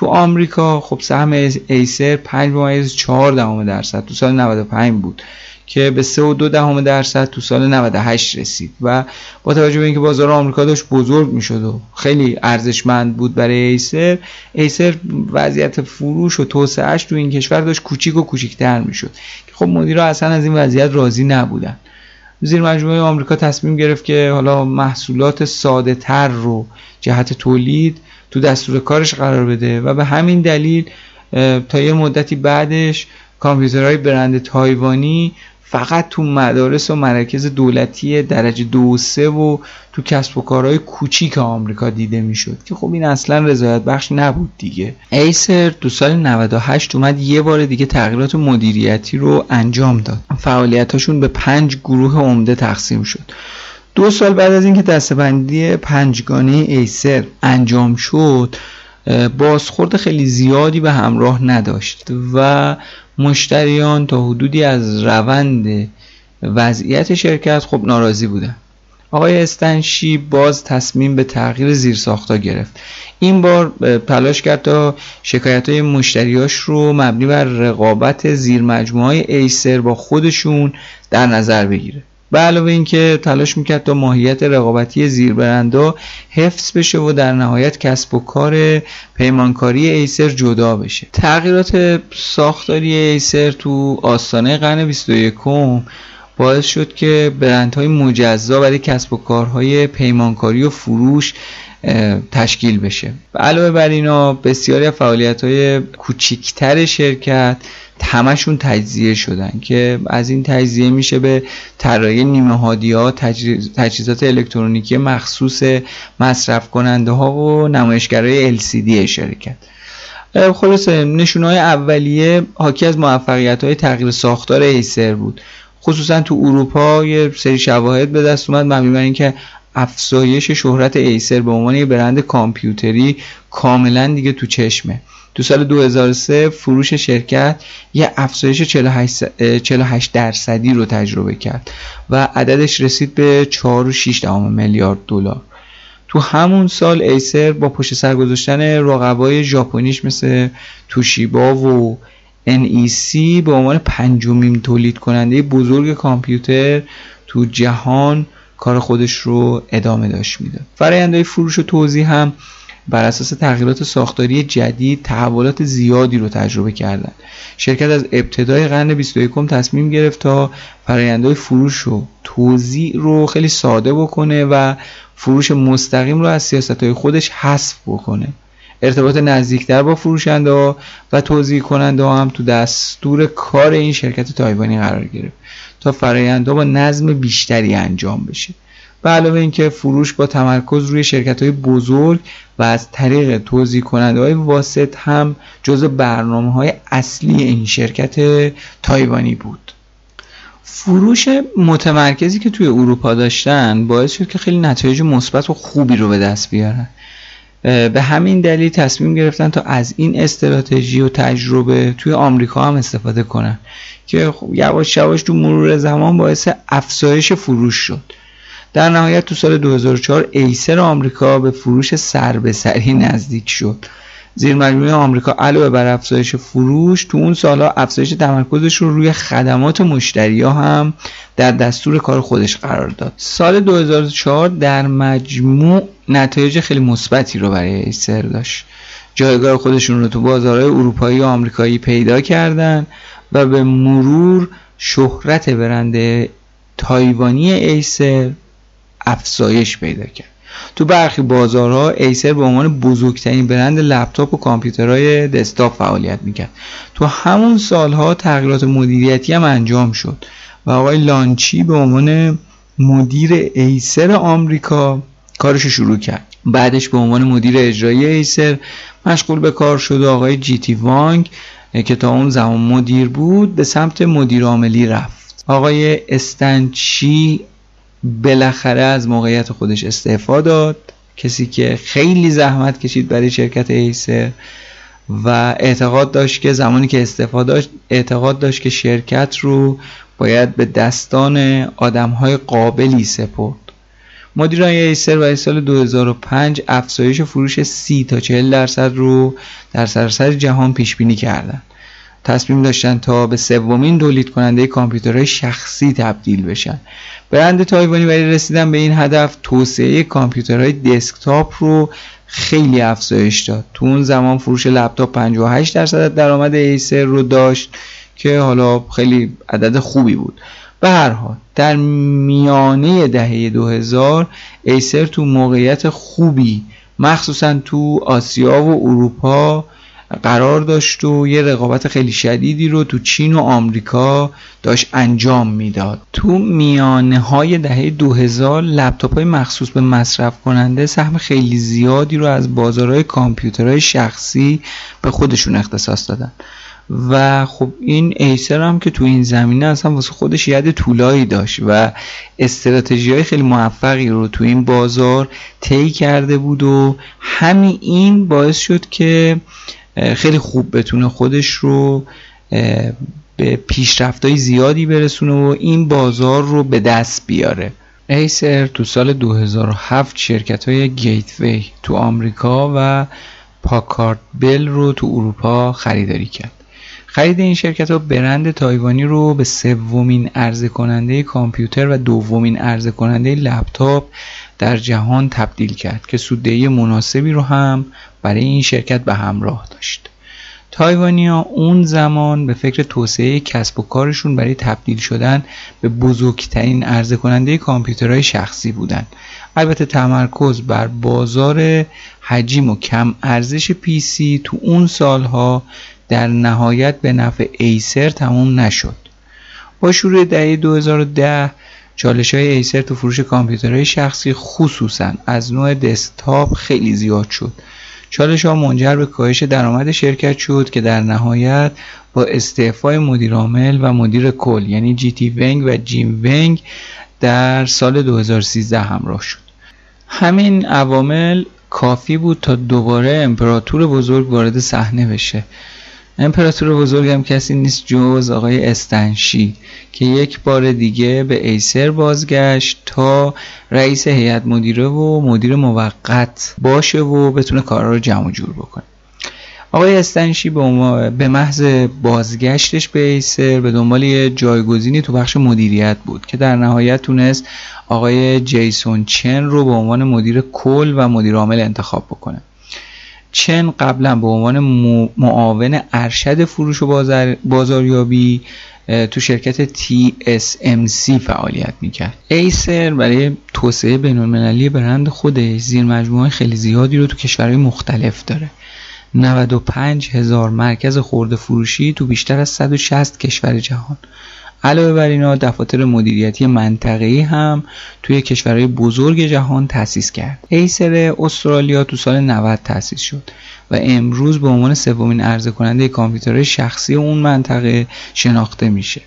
تو آمریکا خب سهم ایسر 5 4 دهم درصد تو سال 95 بود که به 3 و 2 دهم درصد تو سال 98 رسید و با توجه به اینکه بازار آمریکا داشت بزرگ می‌شد و خیلی ارزشمند بود برای ایسر ایسر وضعیت فروش و توسعهش تو این کشور داشت کوچیک و کوچیکتر می‌شد. که خب مدیرا اصلا از این وضعیت راضی نبودن. زیر مجموعه آمریکا تصمیم گرفت که حالا محصولات ساده تر رو جهت تولید تو دستور کارش قرار بده و به همین دلیل تا یه مدتی بعدش کامپیوترهای برند تایوانی فقط تو مدارس و مراکز دولتی درجه دو و سه و تو کسب و کارهای کوچیک آمریکا دیده می‌شد که خب این اصلا رضایت بخش نبود دیگه. ایسر تو سال 98 اومد یه بار دیگه تغییرات مدیریتی رو انجام داد. فعالیتاشون به پنج گروه عمده تقسیم شد. دو سال بعد از اینکه دستبندی پنجگانه ایسر انجام شد بازخورد خیلی زیادی به همراه نداشت و مشتریان تا حدودی از روند وضعیت شرکت خب ناراضی بودن. آقای استنشی باز تصمیم به تغییر زیرساختا گرفت. این بار تلاش کرد تا شکایت های مشتریاش رو مبنی بر رقابت زیر های ایسر با خودشون در نظر بگیره. به علاوه اینکه تلاش می‌کرد تا ماهیت رقابتی زیربرندا حفظ بشه و در نهایت کسب و کار پیمانکاری ایسر جدا بشه. تغییرات ساختاری ایسر تو آستانه قرن 21 باعث شد که برندهای مجزا برای کسب و کارهای پیمانکاری و فروش تشکیل بشه. علاوه بر اینا بسیاری فعالیت های کوچیکتر شرکت همشون تجزیه شدن که از این تجزیه میشه به طراحی نیمه هادی ها تجهیزات الکترونیکی مخصوص مصرف کننده ها و نمایشگرهای LCD شرکت خلاصه نشونه اولیه حاکی از موفقیت های تغییر ساختار ایسر بود. خصوصا تو اروپا یه سری شواهد به دست اومد مبنی بر اینکه افزایش شهرت ایسر به عنوان یه برند کامپیوتری کاملا دیگه تو چشمه. تو سال 2003 فروش شرکت یه افزایش 48 درصدی رو تجربه کرد و عددش رسید به 4.6 میلیارد دلار. تو همون سال ایسر با پشت سر گذاشتن رقبای ژاپنیش مثل توشیبا و NEC به عنوان پنجمین تولید کننده بزرگ کامپیوتر تو جهان کار خودش رو ادامه داشت میده فرآیندهای فروش و توضیح هم بر اساس تغییرات ساختاری جدید تحولات زیادی رو تجربه کردند. شرکت از ابتدای قرن 21 تصمیم گرفت تا فرآیندهای فروش و توزیع رو خیلی ساده بکنه و فروش مستقیم رو از سیاست های خودش حذف بکنه ارتباط نزدیکتر با فروشنده و توضیح کننده هم تو دستور کار این شرکت تایوانی قرار گرفت تا فرآیندها با نظم بیشتری انجام بشه به علاوه اینکه فروش با تمرکز روی شرکت های بزرگ و از طریق توضیح کننده های واسط هم جز برنامه های اصلی این شرکت تایوانی بود. فروش متمرکزی که توی اروپا داشتن باعث شد که خیلی نتایج مثبت و خوبی رو به دست بیارن. به همین دلیل تصمیم گرفتن تا از این استراتژی و تجربه توی آمریکا هم استفاده کنن که خب یواش یواش تو مرور زمان باعث افزایش فروش شد. در نهایت تو سال 2004 ایسر آمریکا به فروش سر به سری نزدیک شد. زیر مجموعه آمریکا علاوه بر افزایش فروش تو اون سالها افزایش تمرکزش رو روی خدمات مشتری ها هم در دستور کار خودش قرار داد. سال 2004 در مجموع نتایج خیلی مثبتی رو برای ایسر داشت. جایگاه خودشون رو تو بازارهای اروپایی و آمریکایی پیدا کردن و به مرور شهرت برند تایوانی ایسر افزایش پیدا کرد. تو برخی بازارها ایسر به عنوان بزرگترین برند لپتاپ و کامپیوترهای دسکتاپ فعالیت می‌کرد. تو همون سالها تغییرات مدیریتی هم انجام شد و آقای لانچی به عنوان مدیر ایسر آمریکا کارش شروع کرد. بعدش به عنوان مدیر اجرایی ایسر مشغول به کار شد آقای جی تی وانگ که تا اون زمان مدیر بود به سمت مدیر عاملی رفت. آقای استنچی بالاخره از موقعیت خودش استعفا داد. کسی که خیلی زحمت کشید برای شرکت ایسر و اعتقاد داشت که زمانی که استعفا داشت اعتقاد داشت که شرکت رو باید به دستان های قابلی سپرد. مدیران ایسر برای سال 2005 افزایش فروش 30 تا 40 درصد رو در سراسر جهان پیش بینی کردند تصمیم داشتن تا به سومین تولید کننده کامپیوترهای شخصی تبدیل بشن. برند تایوانی برای رسیدن به این هدف توسعه کامپیوترهای دسکتاپ رو خیلی افزایش داد. تو اون زمان فروش لپتاپ 58 درصد درآمد ایسر رو داشت که حالا خیلی عدد خوبی بود. به هر حال در میانه دهه 2000 ایسر تو موقعیت خوبی مخصوصا تو آسیا و اروپا قرار داشت و یه رقابت خیلی شدیدی رو تو چین و آمریکا داشت انجام می‌داد. تو میانه های دهه 2000 لپتاپ های مخصوص به مصرف کننده سهم خیلی زیادی رو از بازارهای کامپیوترهای شخصی به خودشون اختصاص دادن. و خب این ایسر هم که تو این زمینه اصلا واسه خودش ید طولایی داشت و استراتژی های خیلی موفقی رو تو این بازار طی کرده بود و همین این باعث شد که خیلی خوب بتونه خودش رو به پیشرفت های زیادی برسونه و این بازار رو به دست بیاره. ایسر تو سال 2007 شرکت های گیتوی تو آمریکا و پاکارد بل رو تو اروپا خریداری کرد. خرید این شرکت ها برند تایوانی رو به سومین عرضه کننده کامپیوتر و دومین عرضه کننده لپتاپ در جهان تبدیل کرد که سوددهی مناسبی رو هم برای این شرکت به همراه داشت تایوانیا اون زمان به فکر توسعه کسب و کارشون برای تبدیل شدن به بزرگترین عرضه کننده کامپیوترهای شخصی بودند. البته تمرکز بر بازار حجیم و کم ارزش پی سی تو اون سالها در نهایت به نفع ایسر تموم نشد. با شروع دهه 2010 چالش های ایسر تو فروش کامپیوترهای شخصی خصوصا از نوع دسکتاپ خیلی زیاد شد. چالش ها منجر به کاهش درآمد شرکت شد که در نهایت با استعفای مدیر عامل و مدیر کل یعنی جی تی ونگ و جیم ونگ در سال 2013 همراه شد. همین عوامل کافی بود تا دوباره امپراتور بزرگ وارد صحنه بشه. امپراتور بزرگم کسی نیست جز آقای استنشی که یک بار دیگه به ایسر بازگشت تا رئیس هیئت مدیره و مدیر موقت باشه و بتونه کارا رو جمع جور بکنه. آقای استنشی به, محض بازگشتش به ایسر به دنبال یه جایگزینی تو بخش مدیریت بود که در نهایت تونست آقای جیسون چن رو به عنوان مدیر کل و مدیر عامل انتخاب بکنه. چن قبلا به عنوان معاون ارشد فروش و بازاریابی تو شرکت TSMC فعالیت می‌کرد. ایسر برای توسعه بینالمللی برند خودش زیر مجموعه خیلی زیادی رو تو کشورهای مختلف داره. 95 هزار مرکز خورده فروشی تو بیشتر از 160 کشور جهان. علاوه بر اینا دفاتر مدیریتی منطقه‌ای هم توی کشورهای بزرگ جهان تأسیس کرد. ایسر استرالیا تو سال 90 تأسیس شد و امروز به عنوان سومین عرضه کننده کامپیوترهای شخصی اون منطقه شناخته میشه.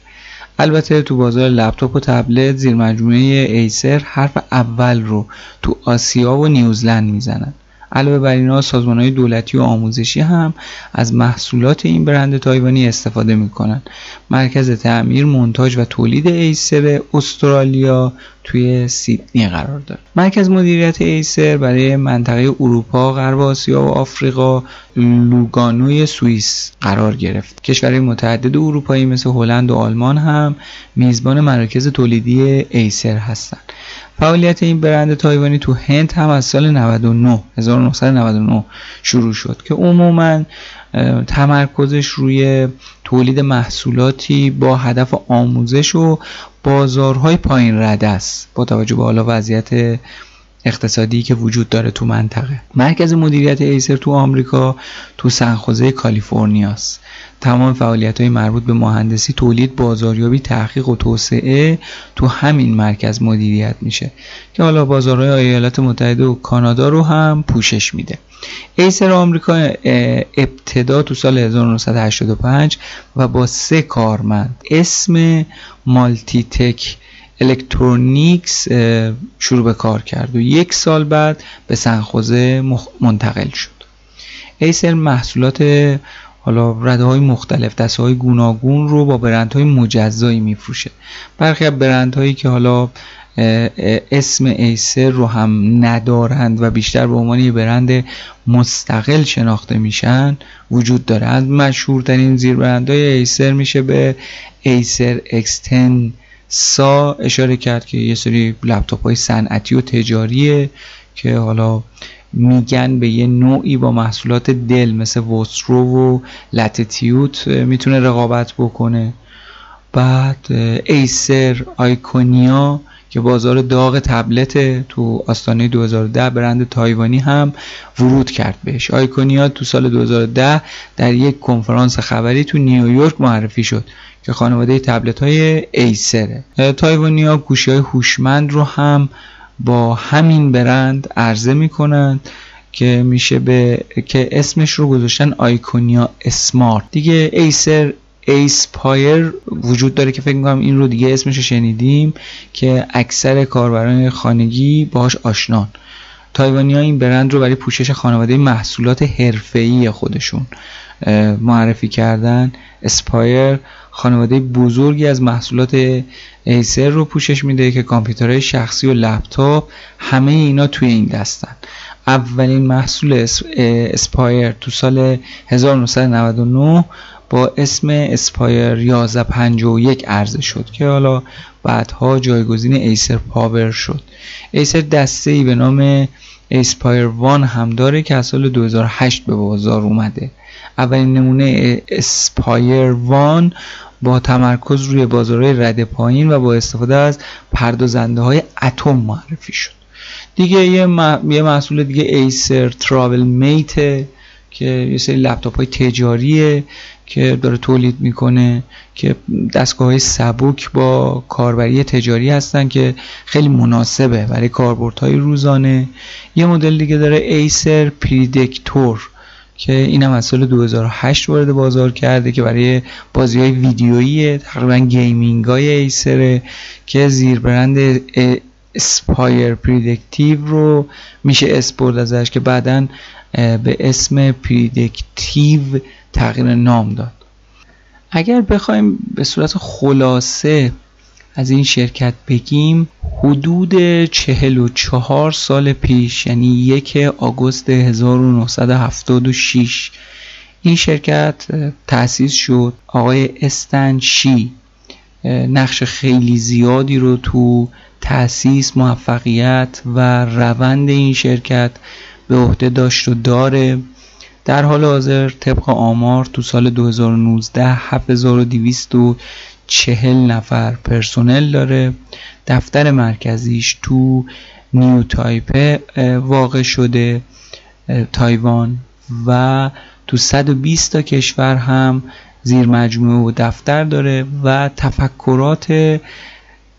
البته تو بازار لپتاپ و تبلت زیر مجموعه ایسر حرف اول رو تو آسیا و نیوزلند می‌زنن علاوه بر اینا سازمان های دولتی و آموزشی هم از محصولات این برند تایوانی استفاده می‌کنن. مرکز تعمیر منتاج و تولید ایسر استرالیا توی سیدنی قرار داره. مرکز مدیریت ایسر برای منطقه اروپا غرب آسیا و آفریقا لوگانوی سوئیس قرار گرفت. کشورهای متعدد اروپایی مثل هلند و آلمان هم میزبان مراکز تولیدی ایسر هستند. فعالیت این برند تایوانی تو هند هم از سال 99 1999 شروع شد که عموما تمرکزش روی تولید محصولاتی با هدف آموزش و بازارهای پایین رده است با توجه به حالا وضعیت اقتصادی که وجود داره تو منطقه. مرکز مدیریت ایسر تو آمریکا تو سنخوزه کالیفرنیاست تمام فعالیت های مربوط به مهندسی تولید بازاریابی تحقیق و توسعه تو همین مرکز مدیریت میشه که حالا بازارهای ایالات متحده و کانادا رو هم پوشش میده. ایسر آمریکا ابتدا تو سال 1985 و با سه کارمند. اسم مالتی تک الکترونیکس شروع به کار کرد و یک سال بعد به سنخوزه منتقل شد. ایسر محصولات حالا رده های مختلف دسته های گوناگون رو با برند های مجزایی میفروشه. برخی از برند هایی که حالا اسم ایسر رو هم ندارند و بیشتر به عنوان برند مستقل شناخته میشن وجود داره. از مشهورترین زیر برند های ایسر میشه به ایسر اکستن سا اشاره کرد که یه سری لپتاپ های صنعتی و تجاریه که حالا میگن به یه نوعی با محصولات دل مثل وسترو و لاتیتیوت می‌تونه رقابت بکنه. بعد ایسر آیکونیا که بازار داغ تبلت تو آستانه 2010 برند تایوانی هم ورود کرد بهش. آیکونیا تو سال 2010 در یک کنفرانس خبری تو نیویورک معرفی شد که خانواده تبلت های ایسره. تایوانیا گوشی های هوشمند رو هم با همین برند عرضه می‌کنند که میشه به که اسمش رو گذاشتن Iconia Smart. دیگه Acer Aspire وجود داره که فکر می‌کنم این رو دیگه اسمش رو شنیدیم که اکثر کاربران خانگی باهاش آشنان تایوانی ها این برند رو برای پوشش خانواده محصولات حرفه‌ای خودشون معرفی کردن. Aspire خانواده بزرگی از محصولات ایسر رو پوشش میده که کامپیوترهای شخصی و لپتاپ همه اینا توی این دستن. اولین محصول Aspire تو سال 1999 با اسم Aspire 1151 عرضه شد که حالا بعدها جایگزین Acer Power شد. ایسر دسته ای به نام Aspire One هم داره که از سال 2008 به بازار اومده. اولین نمونه Aspire One با تمرکز روی بازارهای رده پایین و با استفاده از پردازنده های اتم معرفی شد. دیگه یه, محصول دیگه ایسر ترابل میت که یه سری لپتاپ های تجاریه که داره تولید می‌کنه که دستگاه های سبک با کاربری تجاری هستن که خیلی مناسبه برای کاربردهای روزانه. یه مدل دیگه داره ایسر پریدکتور که اینم از سال 2008 وارد بازار کرده که برای بازی های ویدیویی تقریبا گیمینگ های ایسره که زیر برند اسپایر پریدکتیو رو میشه اسپورد ازش که بعدا به اسم پریدکتیو تغییر نام داد. اگر بخوایم به صورت خلاصه از این شرکت بگیم حدود 44 سال پیش یعنی یک آگوست 1976 این شرکت تأسیس شد. آقای استن شی نقش خیلی زیادی رو تو تأسیس موفقیت و روند این شرکت به عهده داشت و داره. در حال حاضر طبق آمار تو سال 2019 7240 نفر پرسنل داره. دفتر مرکزیش تو نیو تایپه واقع شده تایوان و تو 120 تا کشور هم زیر مجموعه و دفتر داره و تفکرات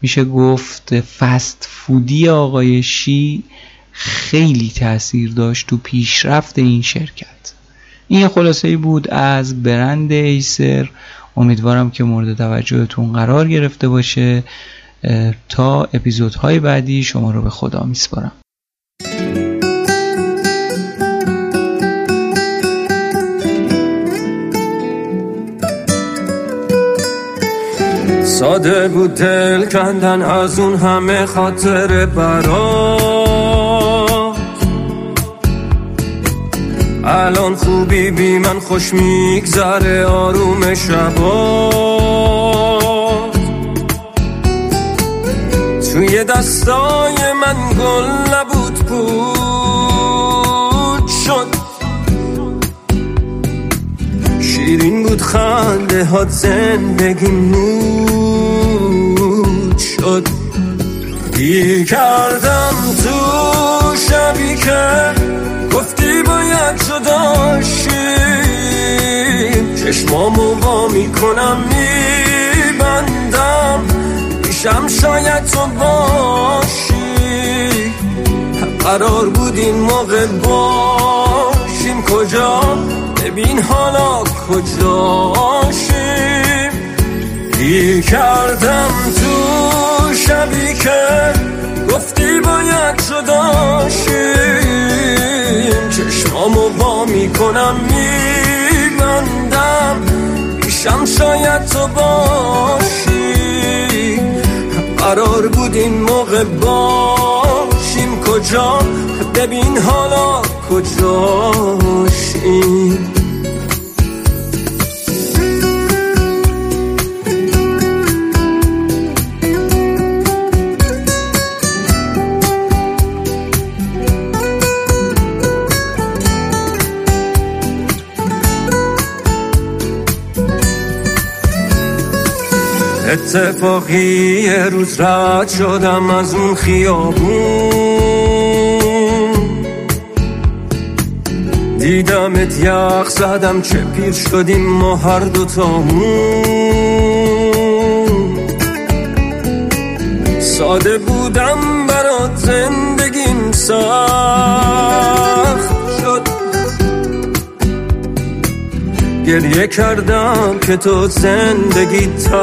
میشه گفت فست فودی آقای شی خیلی تاثیر داشت تو پیشرفت این شرکت. این خلاصه بود از برند ایسر امیدوارم که مورد توجهتون قرار گرفته باشه تا اپیزودهای بعدی شما رو به خدا میسپارم. ساده بود دل کندن از اون همه خاطر برام الان خوبی بی من خوش میگذره آروم شبا. توی دستای من گل نبود بود شد. شیرین بود خنده هات زندگی نود شد. گیر کردم تو شبی که باید جداشیم چشمامو با می‌کنم میبندم. پیشم شاید تو باشی. قرار بود این موقع باشیم. کجا؟ ببین حالا کجاشیم گیر کردم تو شبی که گفتی باید جداشیم چشمامو با می‌کنم میبندم. پیشم شاید تو باشی. قرار بود این موقع باشیم. کجا؟ ببین حالا کجاشیم اتفاقی یه روز رد شدم از اون خیابون. دیدمت یخ زدم چه پیر شدیم ما هر دوتامون ساده بودم برات زندگیم سخت. گریه کردم که تو زندگی تخ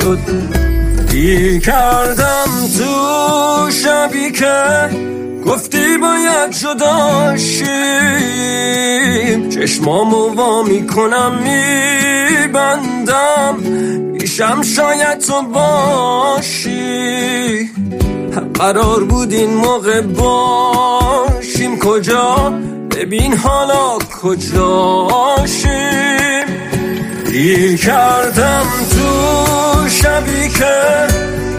شد. گیر کردم تو شبی که گفتی باید جداشیم چشمامو وا می‌کنم میبندم. پیشم شاید تو باشی. قرار بود این موقع باشیم. کجا ببین حالا کجاشیم گیر کردم تو شبی که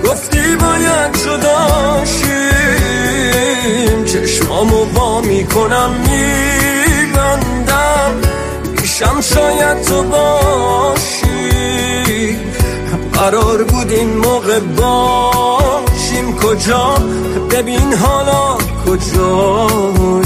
گفتی باید جداشیم چشمامو با می‌کنم میبندم. پیشم شاید تو باشی. قرار بود این موقع باشیم. کجا؟ ببین حالا کجاشیم